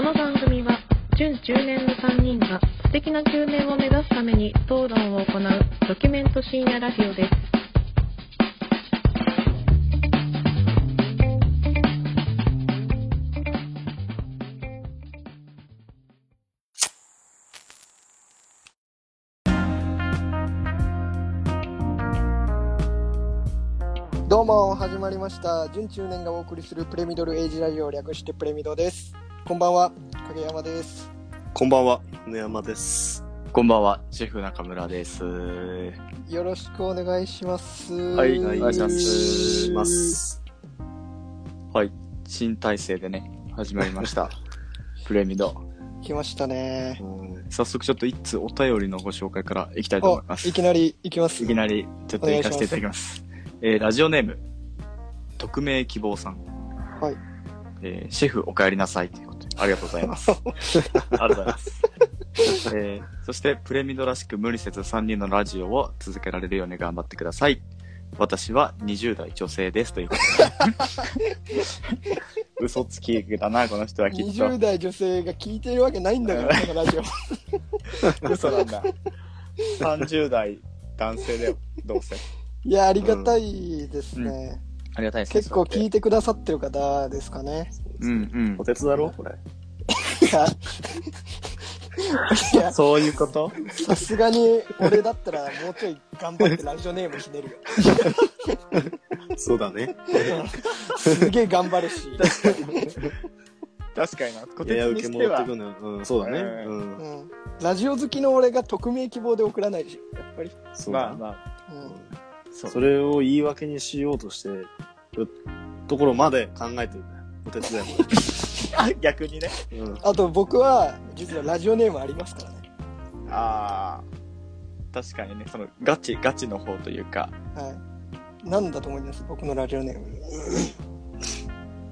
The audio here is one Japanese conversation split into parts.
この番組は準中年の3人が素敵な中年を目指すために討論を行うドキュメント深夜ラジオです。どうも始まりました準中年がお送りするプレミドルエイジラジオ略してプレミドですこんばんは影山ですこんばんは、野山です。こんばんは、シェフ中村です。よろしくお願いしますはいお願いします。はい、新体制でね、始まりました。プレミド。来ましたね早速ちょっと一通お便りのご紹介からいきたいと思います。おいきなり行きますいきなりちょっと行かせていただきます。えー、ラジオネーム、匿名希望さん。はい。えー、シェフお帰りなさいありがとうございます。ありがとうございます。えー、そして、プレミドらしく無理せず3人のラジオを続けられるように頑張ってください。私は20代女性ですということで。嘘つきだな、この人はきっと20。代女性が聞いてるわけないんだから このラジオ嘘なんだ。30代男性だよ、どうせ。いやありがたいですね、ありがたいですね。結構聞いいてくださってる方ですかねうんうんお。てつだろ？これ。いやいや そういうこと？さすがに俺だったらもうちょい頑張ってラジオネームひねるよ そうだね。すげえ頑張るし、確かにな。こやや受け戻ってはくのよ。うん、そうだね。ううん。うん、ラジオ好きの俺が匿名希望で送らないでしょやっぱり、そうだ。まあまあ、うんそう。それを言い訳にしようとしてるところまで考えてるんだよ。お手伝いも。あ 逆にね。うん。あと僕は実はラジオネームありますからねああ。確かにね、そのガチ、ガチの方というか、はいなんだと思います？僕のラジオネーム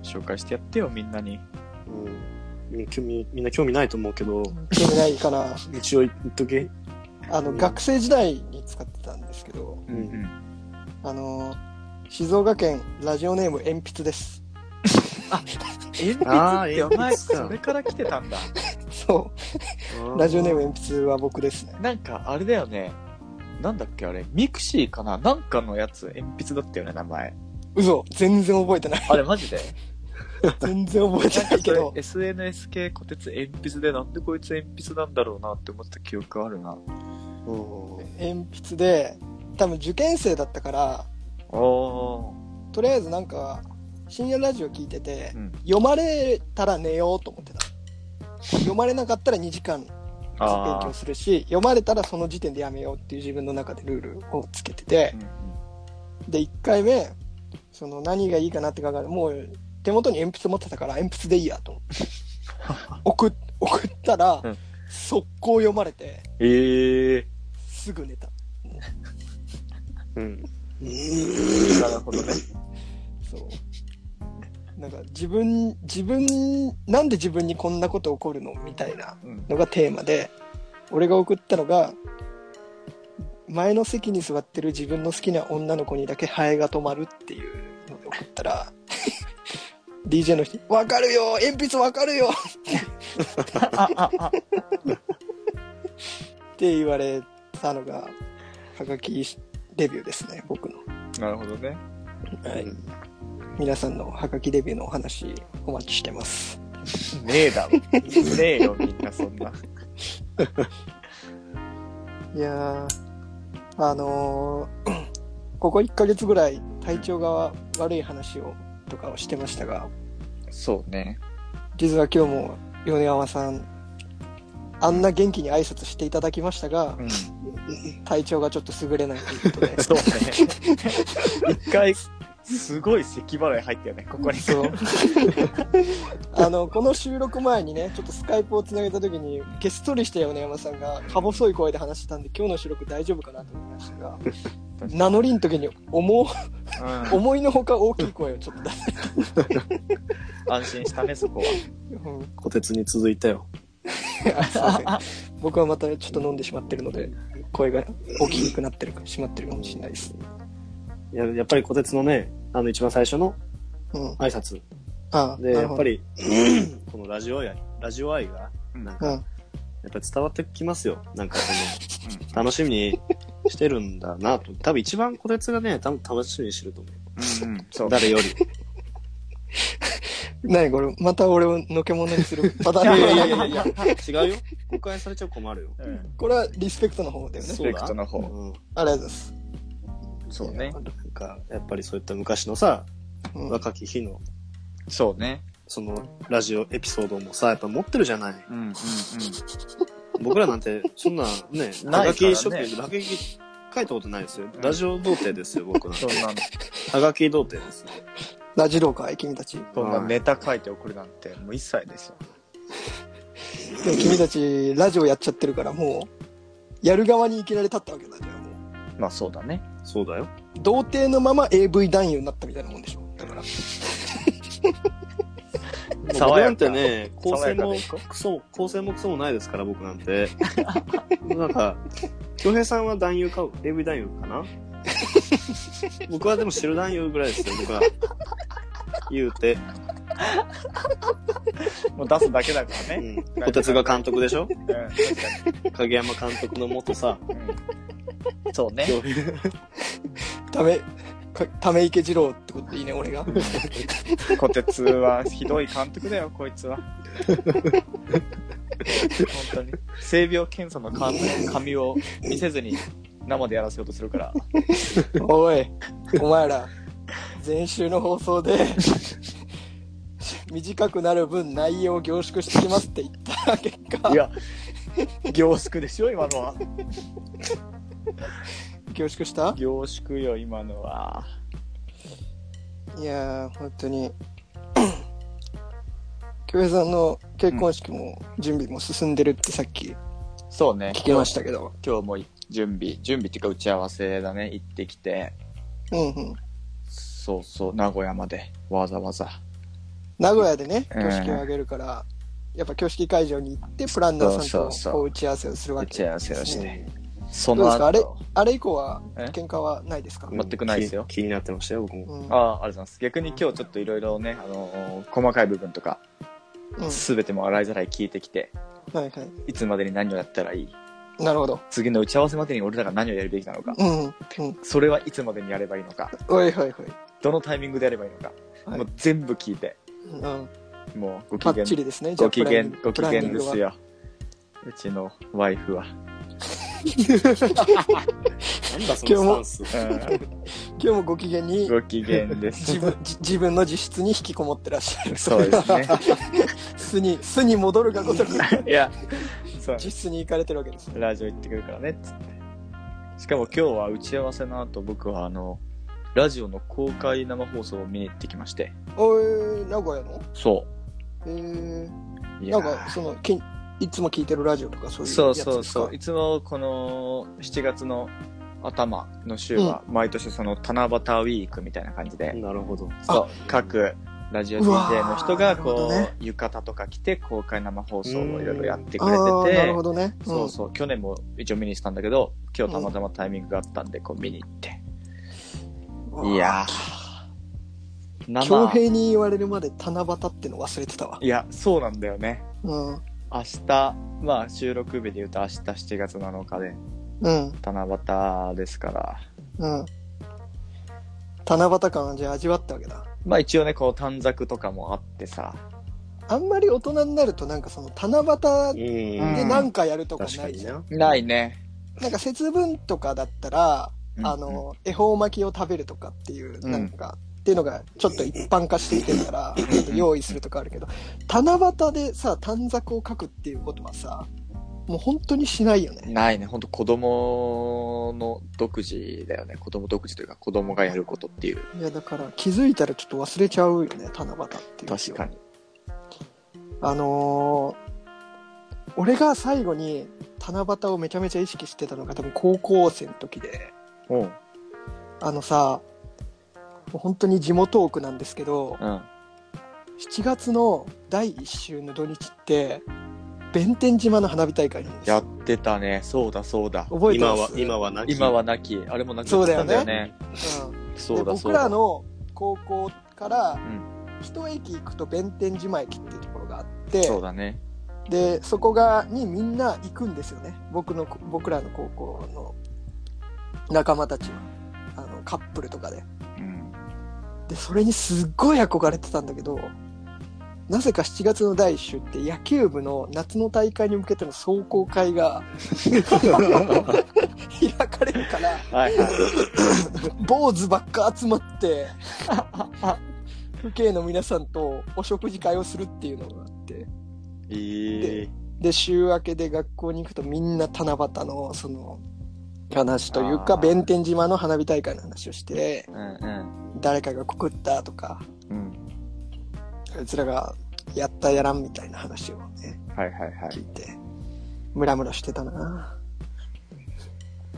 紹介してやってよ、みんなに。うんみんな興味、みんな興味ないと思うけど、興味ないかな一応言っとけ。あの学生時代に使ってたんですけどうんうん。あの静岡県ラジオネーム鉛筆です鉛筆って。お前、それから来てたんだ。そう。ラジオネーム鉛筆は僕ですね。なんか、あれだよね。なんだっけ、あれ。 mixi かな。なんかのやつ、鉛筆だったよね、名前。嘘。全然覚えてない。あれ、マジで？全然覚えてないけど。SNS 系小鉄鉛筆でなんでこいつ鉛筆なんだろうなって思った記憶あるな。うん。鉛筆で多分受験生だったから。とりあえずなんか深夜ラジオ聞いてて、うん読まれたら寝ようと思ってた読まれなかったら2時間勉あ強するし読まれたらその時点でやめようっていう自分の中でルールをつけててー。うんで1回目その何がいいかなって考えてもう手元に鉛筆持ってたから鉛筆でいいやと思って 送っ送ったら、うん速攻読まれてええすぐ寝たうん。ー。なるほどね。そうなんか自分自分なんで自分にこんなこと起こるのみたいなうん。のがテーマで俺が送ったのが前の席に座ってる自分の好きな女の子にだけハエが止まるっていうので送ったら DJ の人に「わかるよ鉛筆わかるよ!」って言われたのがはがきデビューですね僕の、なるほどね。はい、皆さんのはがきデビューのお話お待ちしてますねえだろ。ねえよ、みんなそんな。いやーあのーここ1ヶ月ぐらい体調が悪い話をとかをしてましたがそうね。実は今日も米山さんあんな元気に挨拶していただきましたがうん。体調がちょっと優れないということで そうね。一回、すごい咳払い入ったよね、ここに。そう あのこの収録前にねちょっとスカイプをつなげた時にげっそりした米山さんがか細い声で話してたんで今日の収録大丈夫かなと思いましたが名乗りん時に思ううん思いのほか大きい声をちょっと出す、安心したね、そこは。うん小鉄に続いたよ。僕はまたちょっと飲んでしまってるので声が大きくなってるかしまってるかもしれないです、いや、やっぱり小鉄のね、あの一番最初のうん、挨拶ああで、やっぱり、このラジオやラジオ愛が、なんか、うん。やっぱり伝わってきますよ。なんかその、楽しみにしてるんだなと。多分一番こてつがね、多分楽しみにしてると思うんうん。そうう。。誰より。何これ、また俺をのけ者にする？パターンいやいやいやいや、違うよ。誤解されちゃ困るよ。うんこれはリスペクトの方だよね。スペクトの方。うん。ありがとうございます。そうね。なんか、やっぱりそういった昔のさ、うん若き日の、そうね。その、ラジオエピソードもさ、やっぱ持ってるじゃない。うんうんうん。僕らなんて、そんなね、はがき書からね店、はがき書いたことないですよ。ラジオ童貞ですよ、僕なんて。そんな、はがき童貞ですよ。ラジローかい君たち。そんなネタ書いて送るなんて、もう一切ですよ。でも君たち、ラジオやっちゃってるから、もう、やる側にいきなり立ったわけだじゃあもう。まあそうだね。そうだよ。童貞のまま AV 男優になったみたいなもんでしょ。だから。僕なんてね、構成もクソ、構成もクソもないですから、僕なんて。なんか、京平さんは男優か、AV 男優かな？僕はでも白男優ぐらいですよ、僕は。言うて。もう出すだけだからうね。ん。小鉄が監督でしょ？うん。影山監督の元さ、うん。そうね。ため、かため池二郎ってことでいいね、俺が。小鉄はひどい監督だよ、こいつは。本当に。性病検査の紙紙を見せずに生でやらせようとするから。おい、お前ら、前週の放送で、短くなる分内容を凝縮してきますって言った結果、いや、凝縮でしょ、今のは。凝縮した？凝縮よ、今のは。いやー、本当に。京平さんの結婚式も準備も進んでるってさっきそうね。聞きましたけど。今日も準備、準備っていうか打ち合わせだね、行ってきて。うんうん。そうそう、名古屋まで、わざわざ。名古屋でね、うん挙式を挙げるから、やっぱ挙式会場に行って、プランナーさんとこう打ち合わせをするわけ打ち合わせをして。ねそのどうですか？あれ後、、あれ以降はえ？喧嘩はないですか？全くないですよ気気になってましたよ、僕も。うん。ああ、ありがとうございます。逆に今日ちょっといろいろね、あのー細かい部分とか、うんすべても洗いざらい聞いてきて、はいはい。いつまでに何をやったらいい？なるほど。次の打ち合わせまでに俺らが何をやるべきなのか、うん。うん。それはいつまでにやればいいのか、おいはいはい。どのタイミングでやればいいのか、はいもう全部聞いて、うん。もうご機パッチ嫌、リですね。じゃご機嫌、ご機嫌ですよ。うちのワイフは。なんだそのスタンス。うん、今日もご機嫌にご機嫌です。自分じ自分の自室に引きこもってらっしゃる。そうですね。巣に、巣に戻るがごとくいや、そう自室に行かれてるわけですね。ラジオ行ってくるからねっつってしかも今日は打ち合わせの後僕はあのラジオの公開生放送を見に行ってきまして。おい、名古屋の？そえー、ういやー。なんか、その、きいつも聞いてるラジオとかそういうそうやつですか？そうそういつもこの7月の頭の週は毎年その七夕ウィークみたいな感じで、なるほど。そう各ラジオうわ DJ の人がなるほこう、どね。浴衣とか着て公開生放送をいろいろやってくあれててーなるほどね。そうそう、去年も一応見にしたんだけど、今日たまたまタイミングがあったんで、こう見に行って。うん。いやー、恭生、平に言われるまで七夕っての忘れてたわ。いや、そうなんだよね。うん。明日、まあ収録日で言うと明日7月7日で、うん。七夕ですから、うん。七夕感はじゃあ味わったわけだ。まあ一応ね、こう短冊とかもあってさ、あんまり大人になるとなんかその七夕うん。で何かやるとか確かにないじゃん。な。ないね。なんか節分とかだったら、うんあの、恵方巻きを食べるとかっていう、うんなんか、っていうのがちょっと一般化してきてるから、ちょっと用意するとかあるけど、七夕でさ、短冊を書くっていうことはさ、もう本当にしないよね。ないね。ほんと子供の独自だよね。子供独自というか子供がやることっていう。いや、だから気づいたらちょっと忘れちゃうよね、七夕っていう。確かに。あのー俺が最後に七夕をめちゃめちゃ意識してたのが多分高校生の時で、うん。あのさ、本当に地元奥なんですけど、うん。7月の第1週の土日って、弁天島の花火大会なんですよ。やってたね。そうだそうだ。今は覚えてます、今はなき。今はなき。あれもなくなったんだよね。うんそうでだそうだ。僕らの高校からん一駅行くと弁天島駅っていうところがあって、そうだね。でそこがにみんな行くんですよね僕の僕らの高校の仲間たちはあのカップルとかでうん。でそれにすっごい憧れてたんだけどなぜか7月の第1週って野球部の夏の大会に向けての壮行会が開かれるからはいはい。坊主ばっか集まって父兄の皆さんとお食事会をするっていうのがあってええで週明けで学校に行くとみんな七夕のその話というか弁天島の花火大会の話をしてうんうん。誰かが告ったとかうん。あいつらがやったやらんみたいな話をねはいはいはい聞い。てムラムラしてたな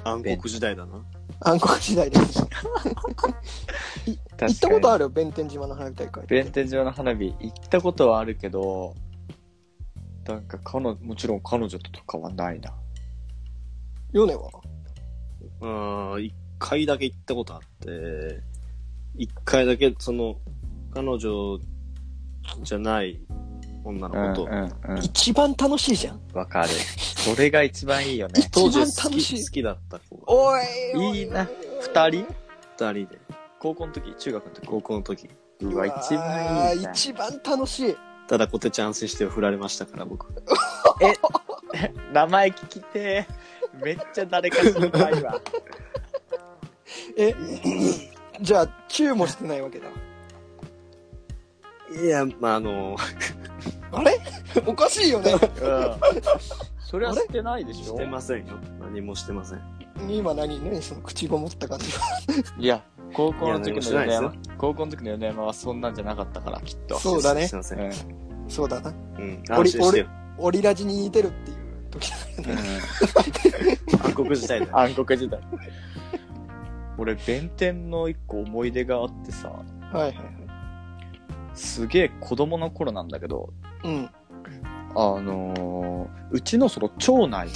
暗黒時代だな。暗黒時代です 行ったことある？る弁天島の花火大会弁天島の花火行ったことはあるけど、なんか彼女、もちろん彼女とかはないな。ヨネは？うん、一回だけ行ったことあって、一回だけ、その、彼女じゃない女の子と、うんうん一番楽しいじゃんわかる。それが一番いいよね。当 時一番楽しい好き好きだった子が、おいおいいな。二人？二人で、高校の時？中学の時？高校の時。うわ、一番いいな。一番楽しいただ、コテちゃん安心して振られましたから、僕。名前聞きてーめっちゃ誰か知りたいわ。えじゃあチューもしてないわけだいや、まあ、あの、あれ？おかしいよねうん。それはしてないでしょしてませんよ。何もしてません。今何？何？その口ごもった感じ いや、高校の時いや何もの米してないですよ山、高校の時の米山はそんなんじゃなかったから、きっと。そうだねすいません。うん。そうだなうん。俺安心してよ。オリラジに似てるっていう時だよね暗黒時代だよ。暗黒時代。俺、弁天の一個思い出があってさ、はいはいはい。すげえ子供の頃なんだけど、うん。あのーうちのその町内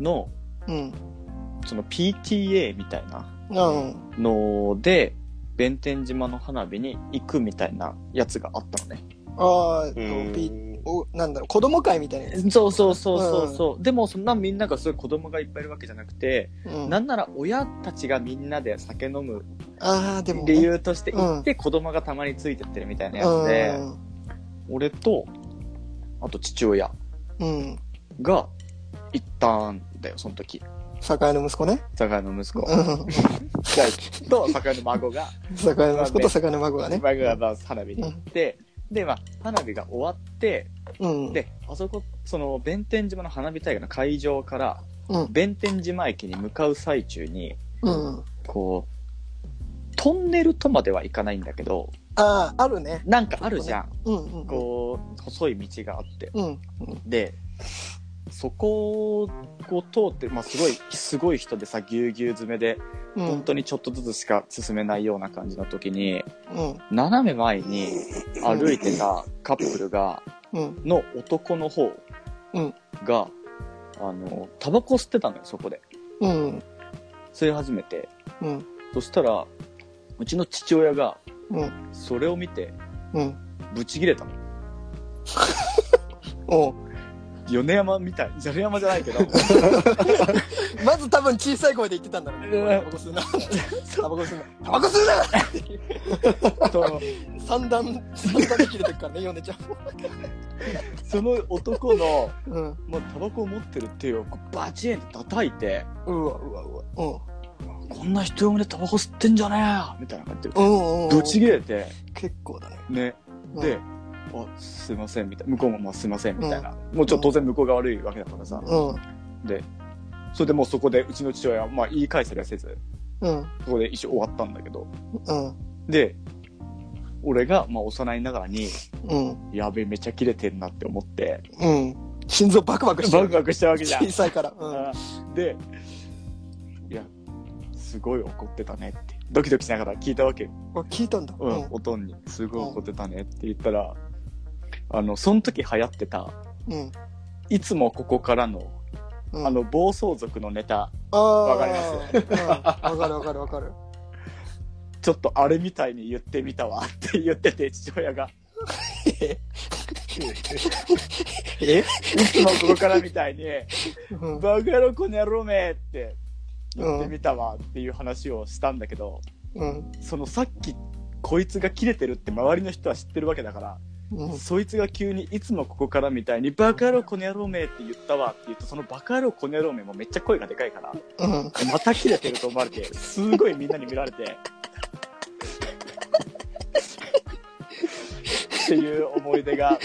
の、うん。その PTA みたいなうん。ので、弁天島の花火に行くみたいなやつがあったのね。ああ、えっとうんピおなんだろう子供会みたいなやつ、そうそうそうそうそう。でもそんなみんながそういう子供がいっぱいいるわけじゃなくて、うん、なんなら親たちがみんなで酒飲むああでも、ね、理由として行って子供がたまについてってるみたいなやつで、俺と、あと父親うん。うんが行ったんだよ、その時。酒屋の息子ね。酒屋の息子。うん。と、酒屋の孫が、酒屋の息子と酒屋の孫がね。孫がまあ花火に行って、で、まあ、花火が終わって、うん。で、あそこ、その、弁天島の花火大会の会場から、うん。弁天島駅に向かう最中に、うん。こう、トンネルとまではいかないんだけど、あああるね。なんかあるじゃん。うんうんうん。こう、細い道があって。うん。で、そこを通って、まあ、すごい、すごい人でさ、ぎゅうぎゅう詰めで、うん。本当にちょっとずつしか進めないような感じの時に、うん。斜め前に歩いてたカップルが、うん。の男の方うん。が、あの、タバコ吸ってたのよ、そこで。うん。吸い始めて。うん。そしたら、うちの父親が、うん。それを見て、うん。ブチギレたの。米山みたい。米山じゃないけど、まず多分小さい声で言ってたんだろうね。うんタバコ吸うなタバコ吸うな。タバコ吸うな! と。三段三段で切れてるからねヨネちゃんも。その男の、うん。まあ、タバコを持ってる手をバチンって叩いて、うわうわうわ。うん。こんな人用でタバコ吸ってんじゃねえよみたいな感じで、ぶち切れて、結構だね。ね。うんすいません、みたいな。向こうも、まあ、すいません、みたいな。もうちょっと当然向こうが悪いわけだからさ。うん。で、それでもうそこでうちの父親は、まあ、言い返せりゃせず、うん。そこで一緒終わったんだけど。うん。で、俺が、まあ、幼いながらに、うん。やべえ、めちゃ切れてんなって思って、うん。心臓バクバクしてる。バクバクしたわけじゃん。小。さいから。で、いや、すごい怒ってたねって、ドキドキしながら聞いたわけ聞いたんだ。うん、おとんに。すごい怒ってたねって言ったら、あの、その時流行ってた、うん。いつもここからの、うん。あの、暴走族のネタ、あー。わかります？うん。わかるわかるわかる。ちょっとあれみたいに言ってみたわって言ってて、父親が。え、いつもここからみたいに、うん。バカ野郎この野郎めって言ってみたわっていう話をしたんだけど、うん。そのさっきこいつが切れてるって周りの人は知ってるわけだから、うんそいつが急にいつもここからみたいにバカ野郎この野郎めって言ったわって言うとそのバカ野郎この野郎めもめっちゃ声がでかいからうん。また切れてると思われてすごいみんなに見られてっていう思い出が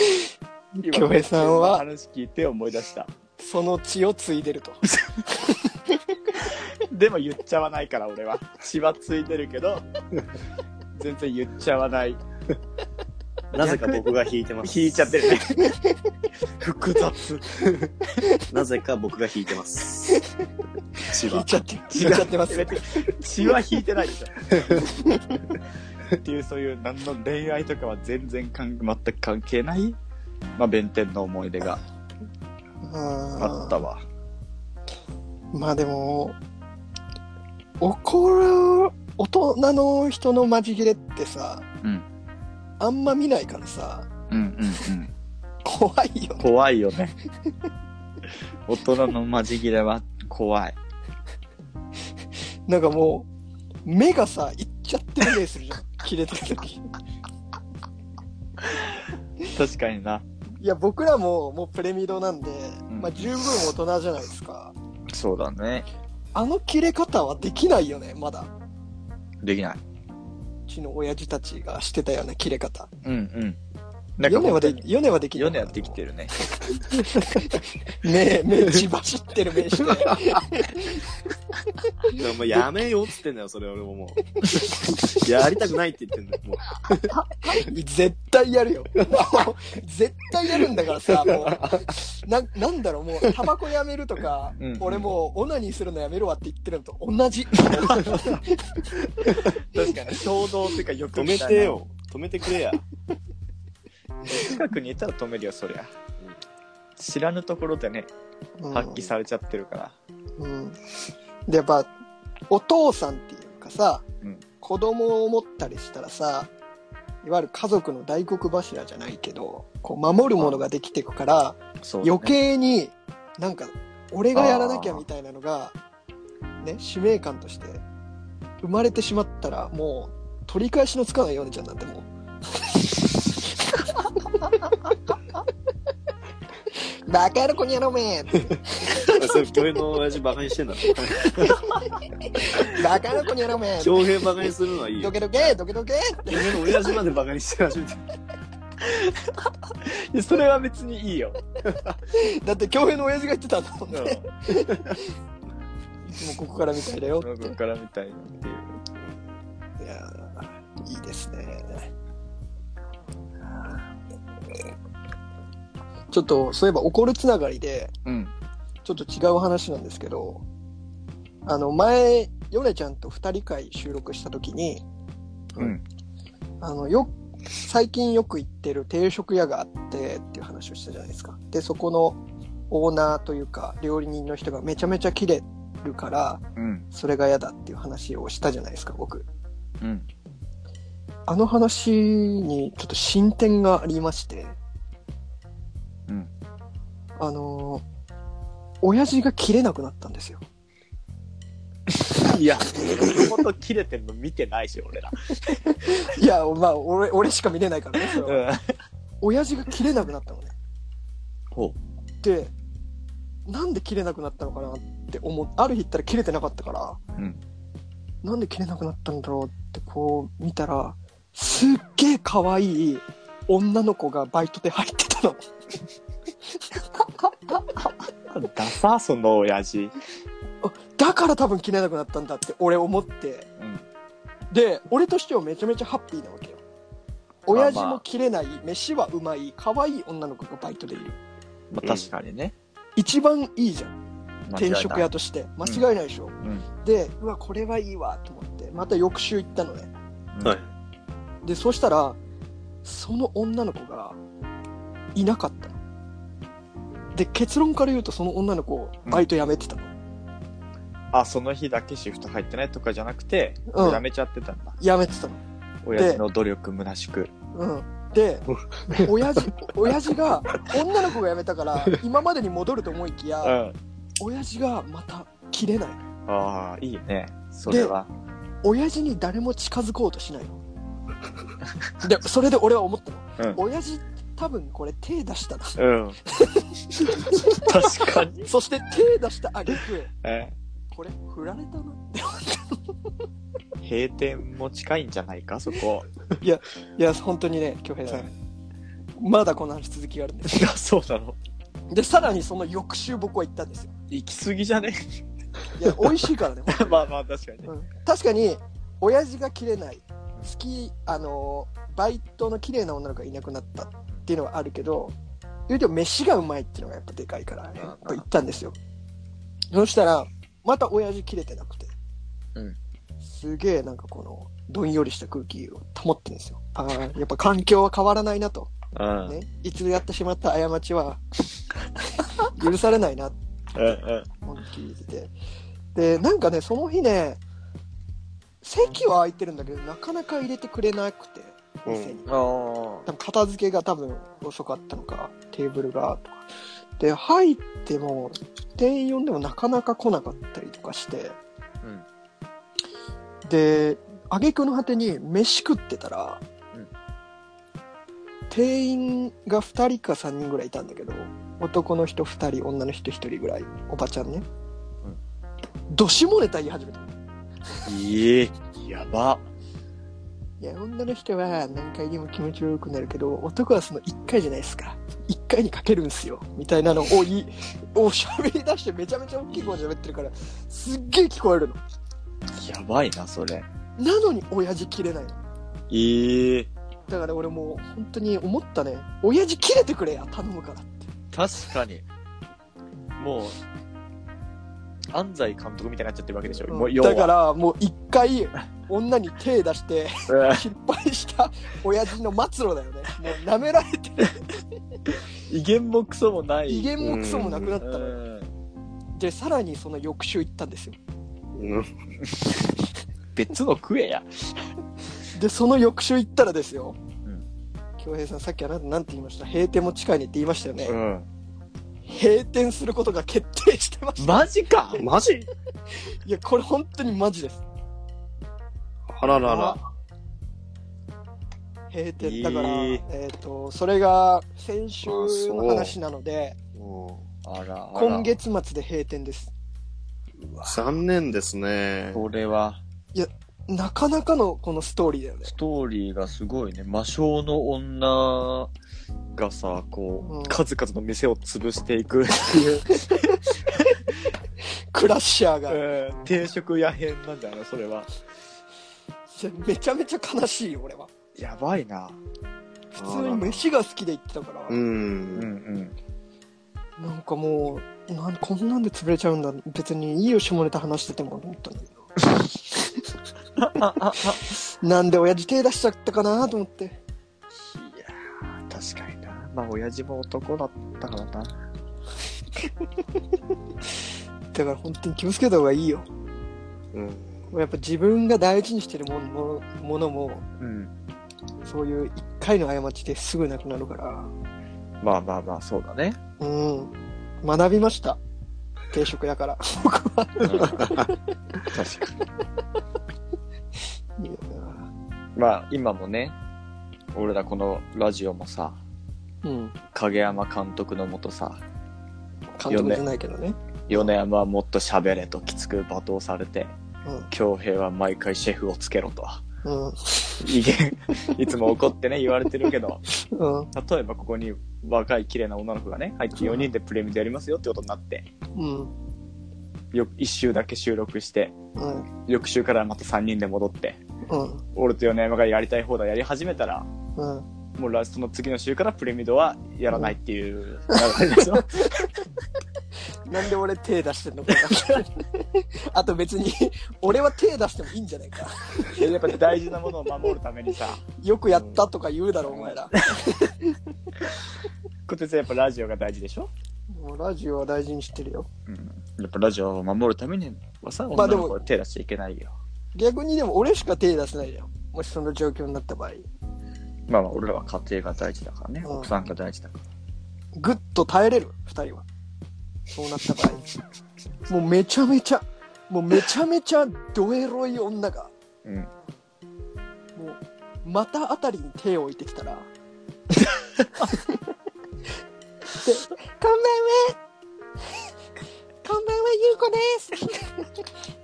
今京平さんは話聞いて思い出したその血を継いでると。でも言っちゃわないから俺は。血はついてるけど全然言っちゃわないなぜか僕が引いてます。引いちゃってるね 複雑なぜか僕が引いてます。血は。引いちゃって、引いちゃってます。血は引いてないでしょっていうそういう何の恋愛とかは全然かん全く関係ないまあ弁天の思い出があったわうんまあでも、怒る大人の人のマジギレってさ、うんあんま見ないからさ、うんうんうん怖いよね。怖いよね大人のマジギレは怖いなんかもう、目がさ、いっちゃってる目するじゃん。切れてる時。確かにないや、僕らももうプレミドなんで、んまあ十分大人じゃないですか。そうだねあの切れ方はできないよね、まだ。できないの親父たちがしてたような切れ方。うんうんヨネはでヨネはできるヨネはできてるね 目、目血走ってる目して。いやもうやめようっつってんだよ、それ俺ももう。やりたくないって言ってんだよ、もう。絶対やるよ。絶対やるんだからさ、もう。な、なんだろう、もう、タバコやめるとか、うん俺もう、オナニーするのやめるわって言ってるのと同じ。確かに 衝動っていうか欲止めてよ。止めてくれや。近くにいたら止めるよそりゃ。知らぬところでねうん。発揮されちゃってるから。うん。で、やっぱ、お父さんっていうかさ、うん。子供を持ったりしたらさ、いわゆる家族の大黒柱じゃないけど、こう守るものができていくから、ね。余計になんか俺がやらなきゃみたいなのがね使命感として生まれてしまったらもう取り返しのつかないよねちゃんなんてもうバカ野郎こにやろめそれ、京平の親父バカにしてんだろ。バカ野郎こにやろめ京平バカにするのはいいよ。ドケドケドケドケって京平の親父までバカにして始めて。それは別にいいよ、だって恭平の親父が言ってたんだもんうん、ねいつもここからみたいだよここからみたいなっていういやーいいですね。ちょっと、そういえば怒るつながりで、うんちょっと違う話なんですけど、あの、前、ヨネちゃんと二人会収録した時に、うんあの、よ、最近よく行ってる定食屋があってっていう話をしたじゃないですか。で、そこのオーナーというか、料理人の人がめちゃめちゃ切れるから、うんそれが嫌だっていう話をしたじゃないですか、僕。うんあの話にちょっと進展がありまして、うんあのー親父が切れなくなったんですよ。いやもともと切れてるの見てないし俺ら、いや、まあ、俺、俺しか見れないからね、それは。ん、親父が切れなくなったのね。ほで、なんで切れなくなったのかなって思う。ある日行ったら切れてなかったから、うんなんで切れなくなったんだろうってこう見たら、すっげえ可愛い女の子がバイトで入ってたの。うダサその親父だから多分切れなくなったんだって俺思って。うんで、俺としてはめちゃめちゃハッピーなわけよ。親父も切れない、飯はうまい、可愛い女の子がバイトでいる。まあ確かにね、一番いいじゃん。定間違いない食屋として。間違いないでしょ。うんで、うわ、これはいいわと思って、また翌週行ったのね。はい。で、そしたら、その女の子がいなかったの。で、結論から言うとその女の子、バイト辞めてたの。あその日だけシフト入ってないとかじゃなくて、うんやめちゃってたんだ辞めてたの。親父の努力虚しくうん。で、親父、親父が、女の子が辞めたから、今までに戻ると思いきや、うん。親父がまた切れない。ああ、いいね。それは。親父に誰も近づこうとしないの。で、それで俺は思ったの。うん。親父、多分これ手出したな。うん。確かに。そして手出したあげく、え？これ振られたなって。閉店も近いんじゃないか、そこ。いや、本当にね、京平さん。まだこの話続きがあるんです。いや、そうなの。で、さらにその翌週僕は行ったんですよ。行き過ぎじゃね？いや、美味しいからね。まあまあ、確かにね。うん確かに、親父が切れない。好き、あの、バイトの綺麗な女の子がいなくなったっていうのはあるけど、言うても飯がうまいっていうのがやっぱでかいから、ね、うんやっぱ行ったんですよ。そしたら、また親父切れてなくて。うんすげえなんかこの、どんよりした空気を保ってるんですよ。ああ、やっぱ環境は変わらないなと。うん。ね。いつやってしまった過ちは、許されないなってうんうん。本気聞いてて。で、なんかね、その日ね、席は空いてるんだけど、なかなか入れてくれなくて、店に。あ多分片付けが多分遅かったのか、テーブルがとか。で、入っても、店員呼んでもなかなか来なかったりとかして、うんで、挙句の果てに飯食ってたら、うん店員が2人か3人ぐらいいたんだけど、男の人2人、女の人1人ぐらい、おばちゃんね。どしもネタ言い始めた。いえ、やば。いや、女の人は何回でも気持ちよくなるけど、男はその1回じゃないですか。1回にかけるんすよ。みたいなのを言い、お喋り出してめちゃめちゃ大きい声で喋ってるから、すっげえ聞こえるの。やばいな、それ。なのに親父切れないの。ええだから俺もう本当に思ったね。親父切れてくれや、頼むからって。確かに。もう、安西監督みたいになっちゃってるわけでしょ。もう要はだからもう一回女に手出してうん失敗した親父の末路だよね。もう舐められてる。威厳もクソもない。威厳もクソもなくなったのよ。うんで、さらにその翌週行ったんですよ。うん別の食えや。で、その翌週行ったらですよ。うん京平さん、さっきあなた何て言いました？閉店も近いねって言いましたよね。うん。閉店することが決定してました。マジかマジ いや、これ本当にマジです。あららら。閉店。だから、えーえっ、と、それが先週の話なので、うんあらあら。今。月末で閉店です。残念ですね。これは、なかなかのこのストーリーだよね。ストーリーがすごいね。魔性の女がさ、こう、うん数々の店を潰していくっていう、クラッシャーが。うん定食屋編なんだよな、それは。めちゃめちゃ悲しいよ、俺は。やばいな。普通に飯が好きで行ってたから、う。うんんなんかもうなん、こんなんで潰れちゃうんだ。別にいいよ、下ネタ話してても思ったんだけど。なんで親父手出しちゃったかなと思って。うん。いやー、確かにな。まあ、親父も男だったからな。だから本当に気をつけた方がいいよ。うん。やっぱ自分が大事にしてるものもものも、うん。そういう一回の過ちですぐなくなるから、まあまあまあ、そうだね。うん。学びました。定食屋から。僕は。確かに。まあ、今もね、俺らこのラジオもさ、うん。影山監督のもとさ、監督じゃないけどね。米山はもっと喋れときつく罵倒されて、京平は毎回シェフをつけろと。うん。いつも怒ってね、言われてるけど、うん。例えばここに若い綺麗な女の子がね、入って4人でプレミでやりますよってことになって、うん。よ一週だけ収録して、うん。翌週からまた3人で戻って、うん。俺と米山がやりたい放題やり始めたら、うん。もうラストの次の週からプレミドはやらないっていう流れでしょ。なんで俺手出してんのかなあと別に、俺は手出してもいいんじゃないか。いややっぱ大事なものを守るためにさ、よくやったとか言うだろ、お前ら。こてつやっぱラジオが大事でしょ？もうラジオは大事にしてるよ。うん。やっぱラジオを守るためにはさ、女まあでもの子は手出しちゃいけないよ。逆にでも俺しか手出せないじゃん。もしその状況になった場合。まあまあ、俺らは家庭が大事だからね。うん奥さんが大事だから。ぐっと耐えれる？二人はそうなった場合。もうめちゃめちゃもうめちゃめちゃドエロい女がうん。もう股あたりに手を置いてきたら で「こんばんは。こんばんはゆうこです。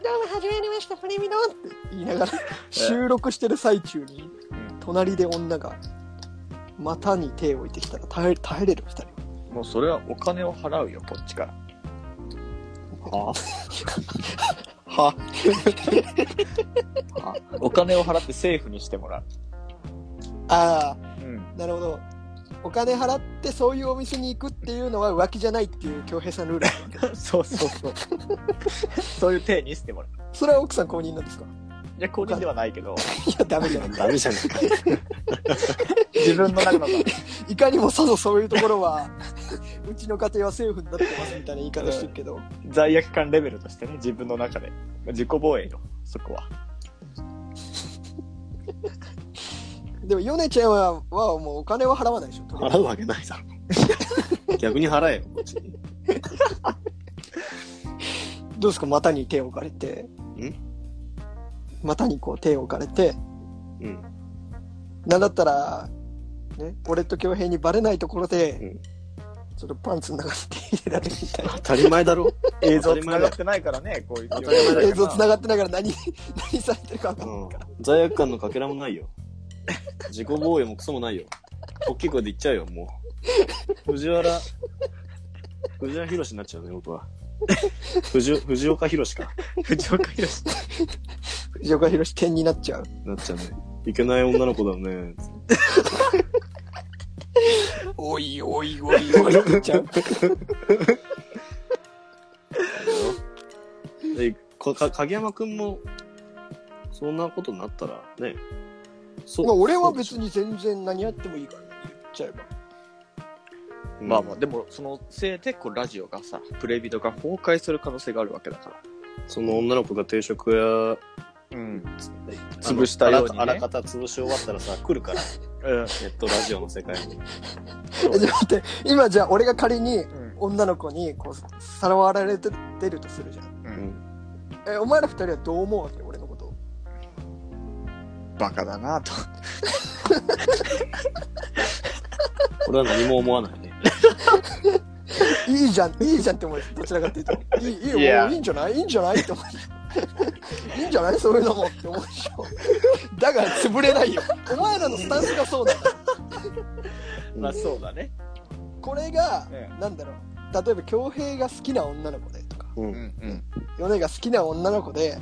どうも始まりましたプレミドン」って言いながら収録してる最中に隣で女が股に手を置いてきたら耐え耐えれる二人もうそれはお金を払うよ、こっちから。は？は？お金を払ってセーフにしてもらう。あうん。あなるほどお金払ってそういうお店に行くっていうのは浮気じゃないっていう恭平さんのルールなわけ そうそうそう。そういう体にしてもらう。それは奥さん公認なんですか？いや、公認ではないけど、いやダメじゃないダメじゃないか。自分の中の、いかにもさぞそういうところはうちの家庭はセーフになってますみたいな言い方してるけど、罪悪感レベルとしてね、自分の中で。自己防衛よ、そこは。でもヨネちゃんははもうお金は払わないでしょとりあえず払うわけないだろ。逆に払えよ、こっちに。どうですか股に手を置かれてん？股にこう手を置かれてうん。なんだったらね俺と恭平にバレないところで、うんちょっとパンツの中に手入れられるみたいな当たり前だろ。映像繋がってないからね、こういう。当たり前だ映像繋がってながら何 何されてるか分かんないから、罪悪感のかけらもないよ。自己防衛もクソもないよ。大きい声で言っちゃうよ、もう。藤原、藤原宏になっちゃうね、僕は。藤藤岡弘か。藤岡弘 藤岡弘点になっちゃうなっちゃうね。いけない女の子だね。おいおいおいおいって言っちゃうで、かか影山くんも、そんなことになったらね。そまあ俺は別に全然何やってもいいからね言っちゃえばまあまあ、でも、そのせいで、こう、ラジオがさ、プレビドが崩壊する可能性があるわけだから。その女の子が定食屋、うん。潰したようにねあらあらかた潰し終わったらさ、来るから。うん。ネットラジオの世界に。えじゃあ待って今じゃあ俺が仮にうん。女の子にこうさらわられてるとするじゃんう。うんん。えお前ら二人はどう思うわけ？俺のことバカだなと。俺は何も思わないね。いいじゃんいいじゃんって思うよどちらかっていうといいいいよいやもういいんじゃないいいんじゃないって思ういいんじゃないそういうのもって思うでしょだから潰れないよお前らのスタンスがそうなんだよまあ、そうだね。これが、えなんだろう例えば恭平が好きな女の子でとかう。うんん。うん。米が好きな女の子で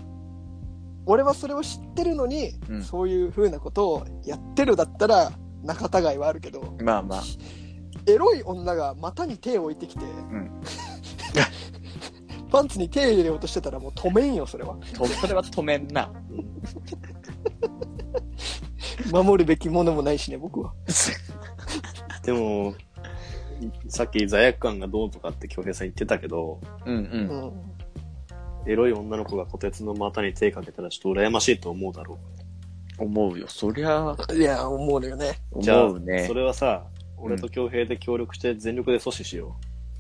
俺はそれを知ってるのに、うんそういう風なことをやってるだったら仲違いはあるけどまあまあ。エロい女が股に手を置いてきて、んパンツに手入れようとしてたらもう止めんよそれはと、それは止めんな。守るべきものもないしね僕は でも、さっき罪悪感がどうとかって京平さん言ってたけど、うんう。うんんエロい女の子が虎鉄の股に手かけたらちょっと羨ましいと思うだろ思うよ。そりゃ、いや思うのよねう。じゃあ、思うねそ。れはさ、俺と京平で協力して全力で阻止しよ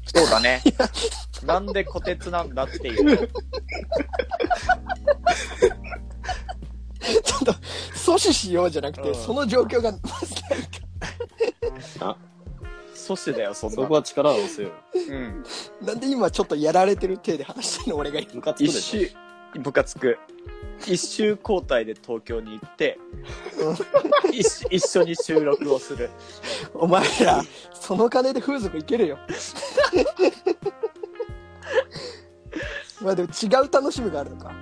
そうだね。なんで虎鉄なんだっていう。ちょっと阻止しようじゃなくて、うんその状況がまずないか阻止だよ、そん。そこは力を合わせようん。なんで今ちょっとやられてる体で話してるの俺がう。ムカつくで一し周、ムカつく。一周交代で東京に行って、一緒一緒に収録をする。お前らその金で風俗行けるよ まあでも違う楽しみがあるのか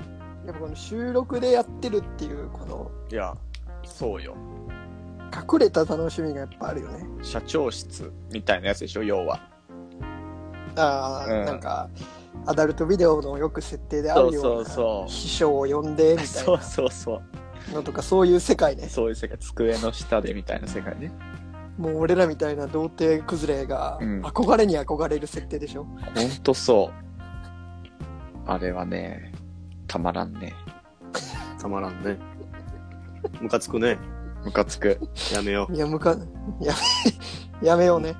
やっぱこの収録でやってるっていうこのいや、そうよ。隠れた楽しみがやっぱあるよね社長室みたいなやつでしょ、要は。ああ、うんなんかアダルトビデオのよく設定であるようなそうそうそう秘書を呼んでみたいそうなそうそう。のとかそういう世界ねそういう世界、机の下でみたいな世界ね。もう俺らみたいな童貞崩れがうん憧れに憧れる設定でしょ、ほんとそう。あれはね、たまらんね。たまらんね。ムカつくね。ムカつく。やめよいや、むか、やめ、やめようね。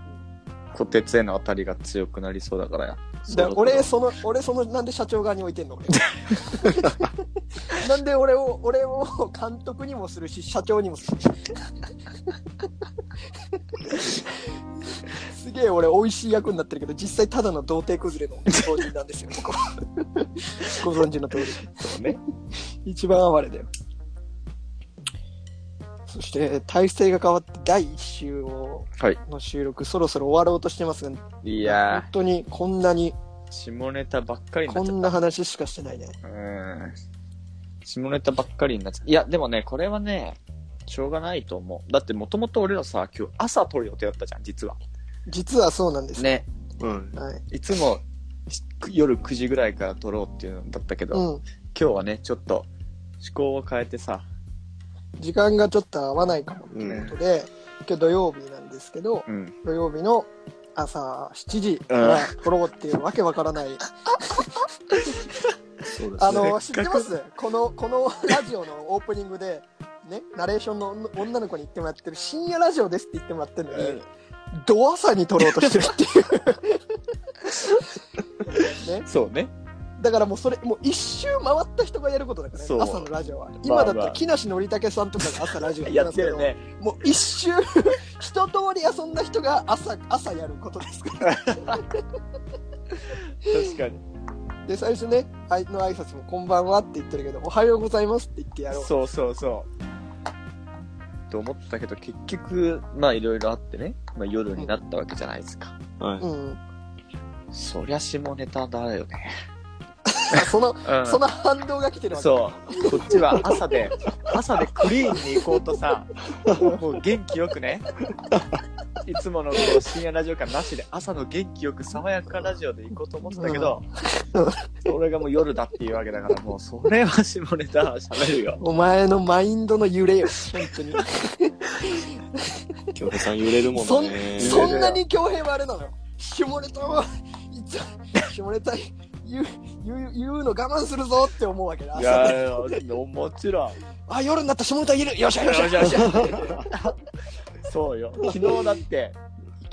こてつへの当たりが強くなりそうだからや。だ俺、その、俺、その、なんで社長側に置いてんの俺 なんで俺を、俺を監督にもするし、社長にもする。すげえ俺、美味しい役になってるけど、実際ただの童貞崩れの当人なんですよ、ご存知の通り。そうね。一番哀れだよ。そして、体制が変わって第1週をはい。の収録、そろそろ終わろうとしてますが、いや本当にこんなに、ー、下ネタばっかりになこんなっちゃった。話しかしてないね。うん。下ネタばっかりになっちゃった。いや、でもね、これはね、しょうがないと思う。だってもともと俺らさ、今日朝撮る予定だったじゃん、実は。実はそうなんです。ね。う。うん。はい。いつもし夜9時ぐらいから撮ろうっていうのだったけど、うん。今日はね、ちょっと思考を変えてさ、時間がちょっと合わないかもということで、今日土曜日なんですけど、うん。土曜日の朝7時から撮ろうっていうわけわからない。そうですね。あの、知ってます？この、このラジオのオープニングで、ね、ナレーションの女の子に言ってもらってる深夜ラジオですって言ってもらってるのに、ド朝に撮ろうとしてるっていう。ね。そうね。だからもうそれ、もう一周回った人がやることだからね、朝のラジオは。今だったまあまあら木梨憲武さんとかが朝ラジオやますけど、ってるね。もう一周、一通り遊んだ人が朝、朝やることですから。確かに。で、最初ね、相手の挨拶もこんばんはって言ってるけど、おはようございますって言ってやろう。そうそうそう。と思ったけど、結局、まあいろいろあってね、まあ夜になったわけじゃないですか。はい。うん。そりゃ下ネタだよね。その、うんその反動が来てるわけ。そう。こっちは朝で、朝でクリーンに行こうとさ、もう元気よくね、いつものこう深夜ラジオ感なしで朝の元気よく爽やかラジオで行こうと思ってたけど、それがもう夜だっていうわけだから、もうそれは下ネタ喋るよ。お前のマインドの揺れよ、本当に。京平さん揺れるもそんんね。そんなに強兵はあれなのよ。下ネタは、いつ、下ネタ言う、言う、言うの我慢するぞって思うわけだ。いやいや、もちろん。あ、夜になった下ネタ言えるよっしゃよっしゃよっしゃそうよ。昨日だって、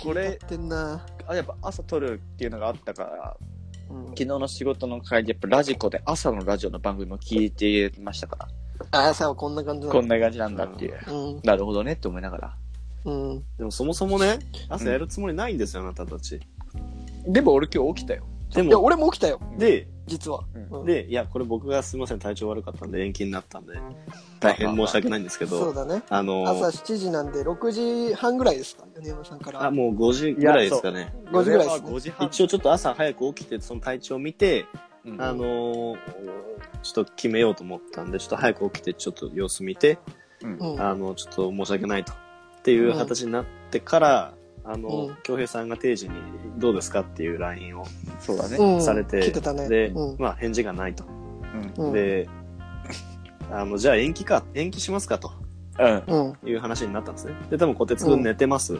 これやってんな。あやっぱ朝撮るっていうのがあったから、うん昨日の仕事の帰り、やっぱラジコで朝のラジオの番組も聞いてましたから、あ、さ、こんな感じなこんな感じなんだっていう。うん。なるほどねって思いながら。うん。でもそもそもね、朝やるつもりないんですよ、あなたたち。でも俺今日起きたよ。いや、でも、俺も起きたよ、で、実は。うんうんで、いや、これ僕がすみません、体調悪かったんで延期になったんで、大変申し訳ないんですけど、そうだね。あの朝7時なんで、6時半ぐらいですか、米山さんから。あ、もう5時ぐらいですかね。5時ぐらいですね5時半。一応ちょっと朝早く起きて、その体調を見て、うんあのーちょっと決めようと思ったんで、ちょっと早く起きて、ちょっと様子見て、うんうん。あの、ちょっと申し訳ないと。っていう形になってから、あのうん、京平さんが定時にどうですかっていう LINE をそうだね。うんされて、来てたね。で、うんまあ返事がないと。うん。うん、で、あの、じゃあ延期か、延期しますかとうん。うん。いう話になったんですね。で、多分小鉄くん寝てます。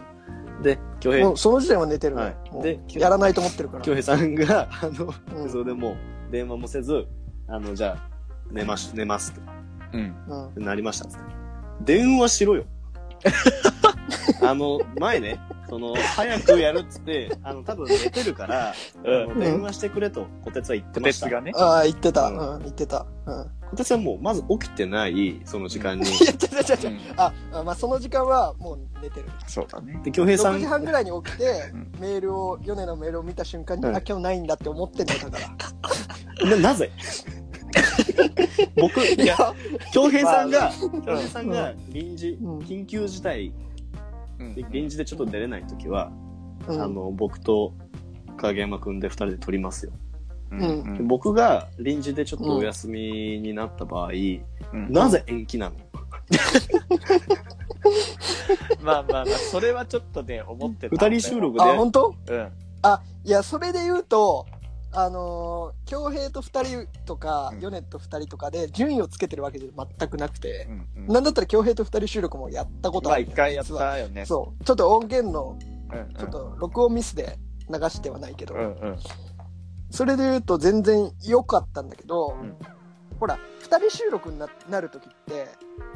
で、京平もう、その時点は寝てるね。はいもうでやらないと思ってるから。京平さんが、あの、うんそれでもう電話もせず、あの、じゃあ、寝まし、寝ますとうん。なりましたっつって。電話しろよ。あの、前ね、その、早くやるっつって、あの、多分寝てるから、うん電話してくれと、小鉄は言ってました。鉄がね。ああ、言ってた。ううんん、言ってた。うん。小鉄はもう、まず起きてない、その時間に。いや、ちゃちゃちゃちゃうんあ、あまあ、その時間はもう寝てる。そうだね。で、京平さ6ん時、半ぐらいに起きてうん、メールを、米のメールを見た瞬間に、はいあ、今日ないんだって思って寝たから。な、なぜ？僕、いや、京平さんが、京平さんが臨時、うん緊急事態、うん臨時でちょっと出れないときは、うん。あの、僕と影山くんで二人で撮りますよ。うんで僕が臨時でちょっとお休みになった場合、うんなぜ延期なの？まあまあまあ、それはちょっとね、思ってた。二人収録で、あ、本当？うん。あ、いや、それで言うと、あのー、京平と二人とか、うん米と二人とかで順位をつけてるわけじゃ全くなくて、うん。なんだったら京平と二人収録もやったことまあある、一回やったよね。そう。ちょっと音源の、うんうん。ちょっと録音ミスで流してはないけど、うんうん。それで言うと全然良かったんだけど、んほら、二人収録にななるときって、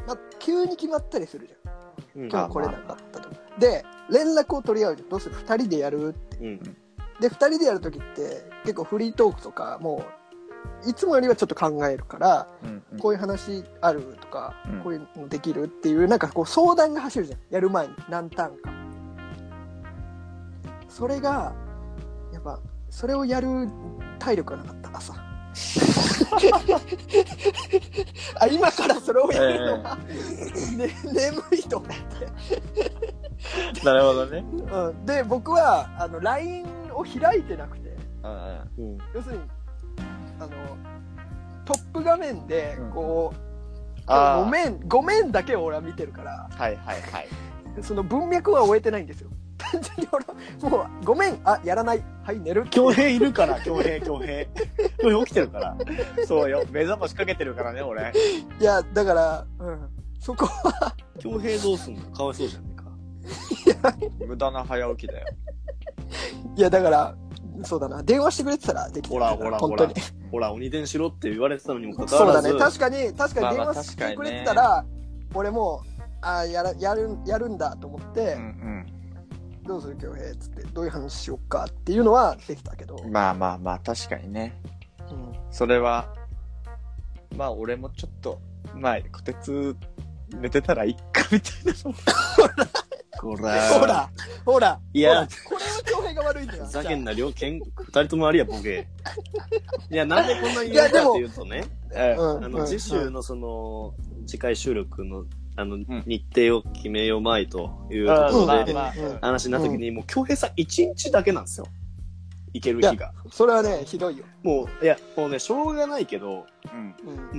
まあ、急に決まったりするじゃん。うん今日来れなかったと。で、連絡を取り合うじゃん。どうする？二人でやるうん。で、二人でやるときって、結構フリートークとか、もう、いつもよりはちょっと考えるから、うんうんこういう話あるとか、うんこういうのできるっていう、なんかこう相談が走るじゃん。やる前に何ターンか。それが、やっぱ、それをやる体力がなかった、朝。あ、今からそれをやるのは、ね、眠いと思って。なるほどね。うん、で、僕は、あの、LINE を開いてなくて、うん。要するに、あの、トップ画面でうん、こう、あーごめん、ごめんだけを俺は見てるから、はいはいはい。その文脈は終えてないんですよ。単純に俺は、もう、ごめん、あ、やらない、はい、寝る。恭平いるから、恭平、恭平。恭平起きてるから。そうよ。目覚ましかけてるからね、俺。いや、だから、うん、そこは、恭平どうすんの？かわいそうじゃねえか。無駄な早起きだよ。いや、だから、そうだな、電話してくれてたらできてほらほらほら。ほら、鬼伝しろって言われてたのにもかかわらず。そうだね、確かに、確かまあまあに電話してくれてたら、俺も、あやら、やる、やるんだと思って、うんどうする恭平っつって、どういう話しよっかっていうのはできたけど、うん。まあまあまあ、確かにね。うんそれは、まあ俺もちょっと、まあ、こてつ、寝てたらいっかみたいな の。ほら。ほら、ほら、いやこれは恭平が悪いんだよ。ふざけんな。な、両県、二人ともありや、ボケ。いや、なんでこんなに言うかっていうとね、うんあの、次週のその、次回収録の、あの、ん日程を決めようまいというところで、話になった時に、もう、京平さん一日だけなんですよ。行ける日が。それはね、ひどいよ。もう、いや、もうね、しょうがないけど、も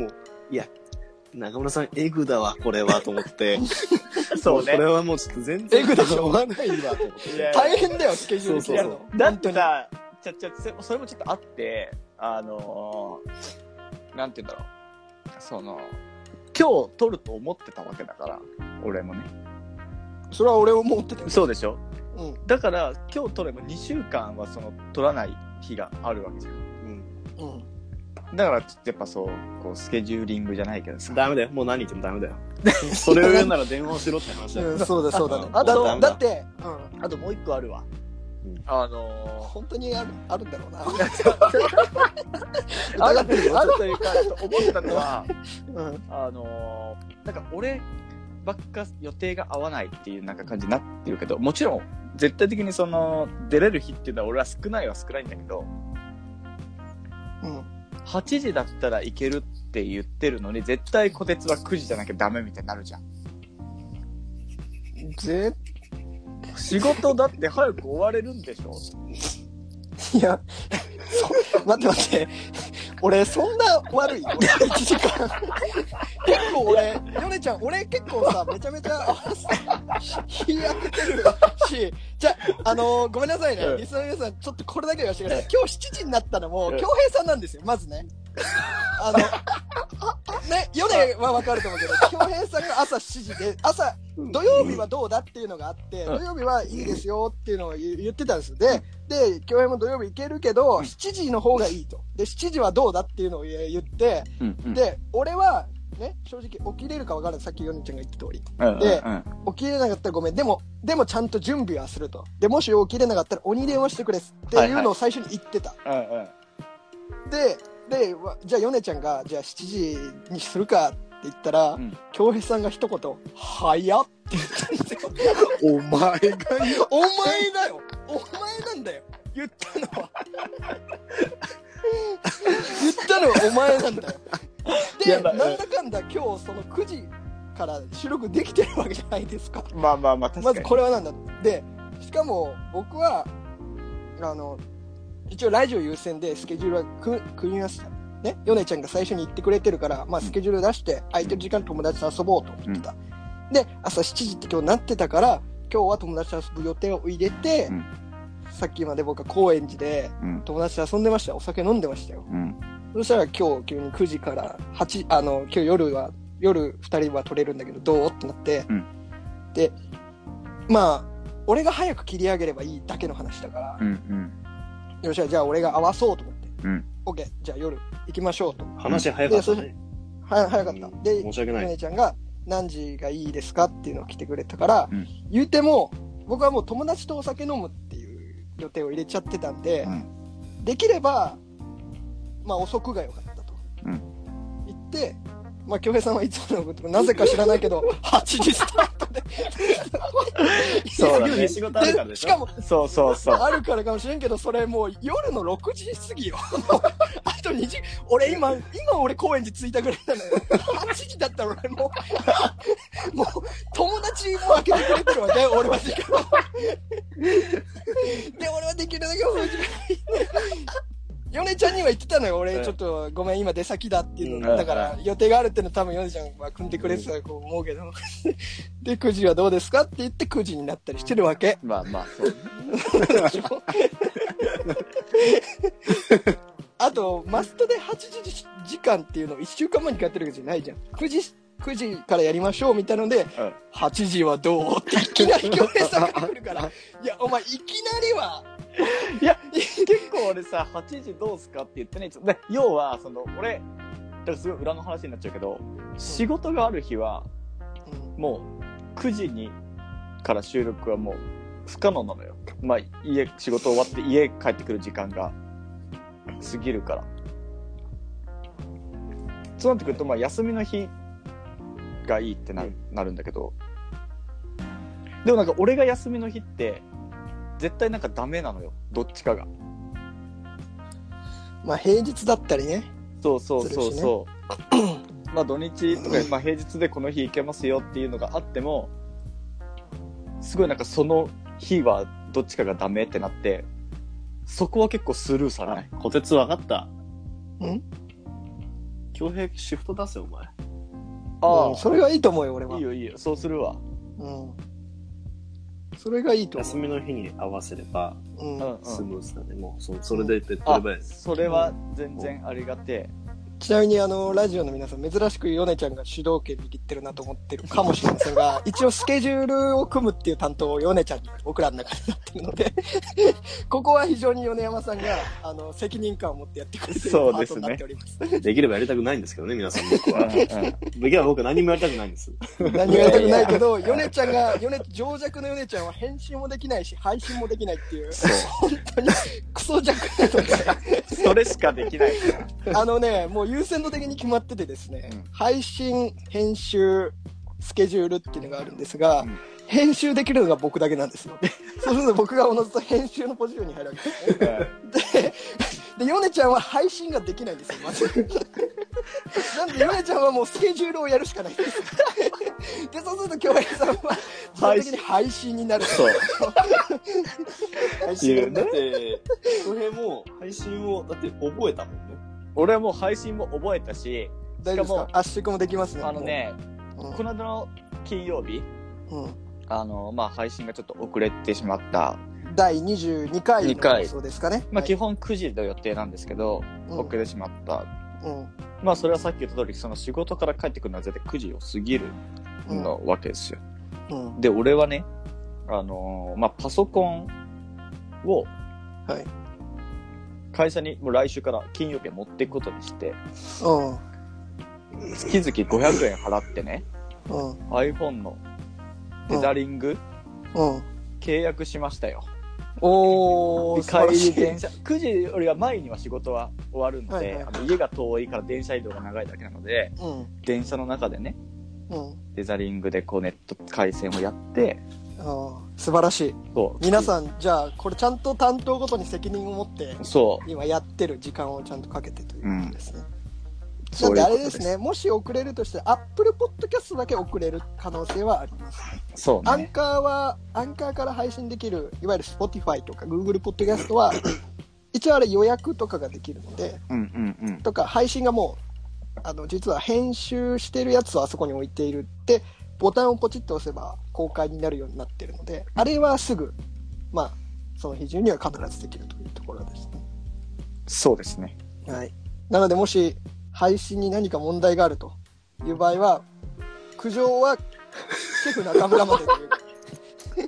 う、いや、中村さん、エグだわ、これは、と思って。そうねこれはもうちょっと全然、エグでしょうがないわ、と思って。いや大変だよ、スケジュール決めるの。だってさ、ちゃちゃ、そそれもちょっとあって、あのー、なんて言うんだろう。その、今日撮ると思ってたわけだから、俺もね。それは俺も思ってたよ。そうでしょ？うん。だから、今日撮れば2週間はその、撮らない日があるわけじゃん。うん。だから、ちょっとやっぱそう、こう、スケジューリングじゃないけどさ。ダメだよ。もう何言ってもダメだよ。それを言うなら電話をしろって話だよ。うん、そうだそうだね。あだとだって、うん。あともう一個あるわ。うんあの本当にある、あるんだろうな。ー、ある、あるというか、思ったのは、うん。あのー、なんか俺ばっか予定が合わないっていうなんか感じになってるけど、もちろん、絶対的にその、出れる日っていうのは俺は少ないは少ないんだけど、うん。8時だったらいけるって言ってるのに、絶対小鉄は9時じゃなきゃダメみたいになるじゃん。ぜ、仕事だって早く終われるんでしょ？いや、そ、待って待って。俺、そんな悪い？俺、1時間。結構俺、ヨネちゃん、俺結構さ、めちゃめちゃ、日当ててるし、じゃあ、あのーごめんなさいね。うんリスナーの皆さん、ちょっとこれだけ言わせてください。今日7時になったのも、うん京平さんなんですよ、まずね。あの、ね、ヨネはわかると思うけど、京平さんが朝7時で、朝、土曜日はどうだっていうのがあって、うん土曜日はいいですよっていうのを言言ってたんですよ。で、で、京平も土曜日行けるけど、7時の方がいいと。で、7時はどうだっていうのを言言って、で、俺は、ね、正直起きれるか分からない。さっきヨネちゃんが言った通り。うんでうん起きれなかったらごめん。でも、でもちゃんと準備はすると。で、もし起きれなかったら鬼電話してくれっていうのを最初に言ってた。うんうんで、で、わじゃあヨネちゃんが、じゃあ7時にするかって言ったらうん、京、平さんが一言、早っって言ったんですよ。お前が。お前だよお前なんだよ言ったのは。言ったのはお前なんだよ。で、なんだかんだ今日その9時から収録できてるわけじゃないですか。まあまあまあ、確かに。まずこれはなんだで、しかも僕は、あの、一応ラジオ優先でスケジュールはく組みました。ね、ヨネちゃんが最初に言ってくれてるから、まあスケジュール出して、空いてる時間友達と遊ぼうと思ってた。で、朝7時って今日なってたから、今日は友達と遊ぶ予定を入れて、うんさっきまで僕は高円寺でうん友達と遊んでましたよ。お酒飲んでましたよ。うんそしたら今日急に9時から8、あの、今日夜は、夜2人は取れるんだけど、どう？ってなって、うん。で、まあ、俺が早く切り上げればいいだけの話だから、うんうん。よっしゃ、じゃあ俺が合わそうと思って。うん。OK、じゃあ夜行きましょうと。話早かったね。は早かった。うん。で、申し訳ない。ヨネちゃんが何時がいいですかっていうのを来てくれたから、うん。言うても、僕はもう友達とお酒飲むっていう予定を入れちゃってたんで、うん。できれば、まあ遅くが良かったと。うん言って、まあ、京平さんはいつものこと、なぜか知らないけど、8時スタートで。そうだね仕事あるからでしかも、そうそうそう。あるからかもしれんけど、それもう夜の6時過ぎよ。あと2時、俺今、今俺高円寺着いたぐらいなのよ。8時だったら俺もう、ごめん、今出先だっていうの、うん。だから予定があるっていうの多分ヨネちゃんは組んでくれてたと思うけど、で、9時はどうですかって言って9時になったりしてるわけ。まあまあ、そう。あと、マストで8時時間っていうのを1週間前にやってるわけじゃないじゃん。9時、9時からやりましょうみたいなので、うん。8時はどうっていきなり行平さんが来るから、いや、お前いきなりは、いや、結構俺さ、8時どうすかって言ってね、ちょで要は、その、俺、だからすごい裏の話になっちゃうけど、仕事がある日は、もう、9時にから収録はもう、不可能なのよ。まあ、家、仕事終わって家帰ってくる時間が過ぎるから。そうなってくると、まあ、休みの日がいいってなる,、なるんだけど、でもなんか俺が休みの日って、絶対なんかダメなのよ。どっちかが。まあ平日だったりね。そうそうそうそう。まあ土日とか、まあ平日でこの日行けますよっていうのがあっても、すごいなんかその日はどっちかがダメってなって、そこは結構スルーされない？こてつ分かった。うん？京平シフト出せよ、お前。あうんそれがいいと思うよ、俺は。いいよいいよ、そうするわ。うん。それがいいと休みの日に合わせれば、思う。うんうんうん。スムーズだね。もう、そそれで手っ取あり早い、です。それは全然ありがてちなみにあの、ラジオの皆さん、珍しくヨネちゃんが主導権握ってるなと思ってるかもしれませんが、一応スケジュールを組むっていう担当をヨネちゃんに僕らの中になってるので、ここは非常に米山さんが、あの、責任感を持ってやってくれてるそうですねパートになっております。できればやりたくないんですけどね、皆さん僕え。は。できれば僕は何もやりたくないんです。何もやりたくないけど、ヨネちゃんが、ヨネ、情弱のヨネちゃんは編集もできないし、配信もできないっていう。本当にクソ弱なので、それしかできない。あのね、もう優先度的に決まっててですね、うん配信、編集、スケジュールっていうのがあるんですが、うん編集できるのが僕だけなんですよ。そうすると僕がおのずと編集のポジションに入るわけですね。で、で、ヨネちゃんは配信ができないんですよ、まず。なんで、ヨネちゃんはもうスケジュールをやるしかないんですよ。で、そうすると、京平さんは、基本的に配信になる。そう。配信、だって、京平も配信を、だって覚えたもんね。俺はもう配信も覚えたし、大丈夫ですしかか圧縮もできますね。あのね、もう、この間の金曜日、うんうんあの、まあ、配信がちょっと遅れてしまった。第22回の二回放送ですかね。まあ、はい基本9時の予定なんですけど、うん遅れてしまった。うんまあ、それはさっき言った通り、その仕事から帰ってくるのは絶対9時を過ぎるのわけですよ。うんで、俺はね、あのーまあ、パソコンをはい。会社にもう来週から金曜日は持っていくことにして、うん。月々500円払ってね、うん。iPhone のテザリングうん。契約しましたよ。おー、帰り電車、9時よりは前には仕事は終わるので、はいはいあの家が遠いから電車移動が長いだけなので、うん。電車の中でね、うん。テザリングでこうネット回線をやって、素晴らしい。そう。皆さん、じゃあ、これちゃんと担当ごとに責任を持って、そう。今やってる時間をちゃんとかけてということですね。そなんであれですね、もし遅れるとして、Apple Podcast だけ遅れる可能性はあります。そうアンね。カーは、アンカーから配信できる、いわゆる Spotify とか Google Podcast は、一応あれ予約とかができるので、うんうんうん。とか配信がもう、あの、実は編集してるやつをあそこに置いているって、ボタンをポチッと押せば公開になるようになってるので、あれはすぐ、まあ、その日中には必ずできるというところですね。そうですね。はい。なので、もし配信に何か問題があるという場合は、苦情はシェフ中村までという。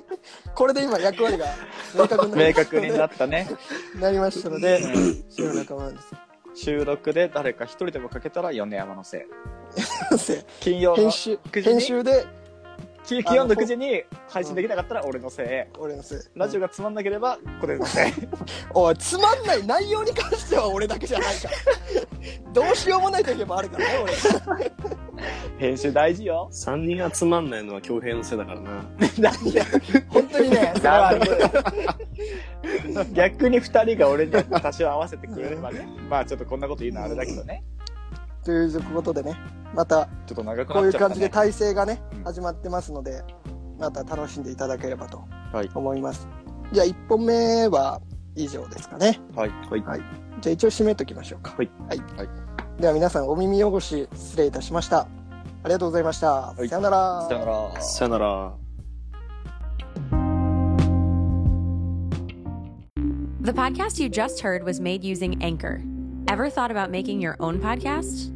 これで今役割が明確になり明確になったね。なりましたので、シェフ中村です。収録で誰か一人でもかけたら米山のせい。せ金曜の編集9時に？編集で金金曜の9時に配信できなかったら俺のせい。俺のせいラジオがつまんなければこれのせい。おいつまんない内容に関しては俺だけじゃないからどうしようもない時もあるからね俺編集大事よ。3人集まんないのは恭平のせいだからな。なんで本当にねそれはある逆に二人が俺に多少合わせてくれればね。まあちょっとこんなこと言うのはあれだけどね。ということでねまたちょっと長くこういうなっちゃった、ね。感じで体制がねうん始まってますのでまた楽しんでいただければとはい思います、じゃあ1本目は以上ですかねはい。はい。はいじゃあ一応締めときましょうかはい、はいはいでは皆さんお耳汚し失礼いたしましたありがとうございました、いさよならさよなら。さよなら。The podcast you just heard was made using Anchor. Ever thought about making your own podcast?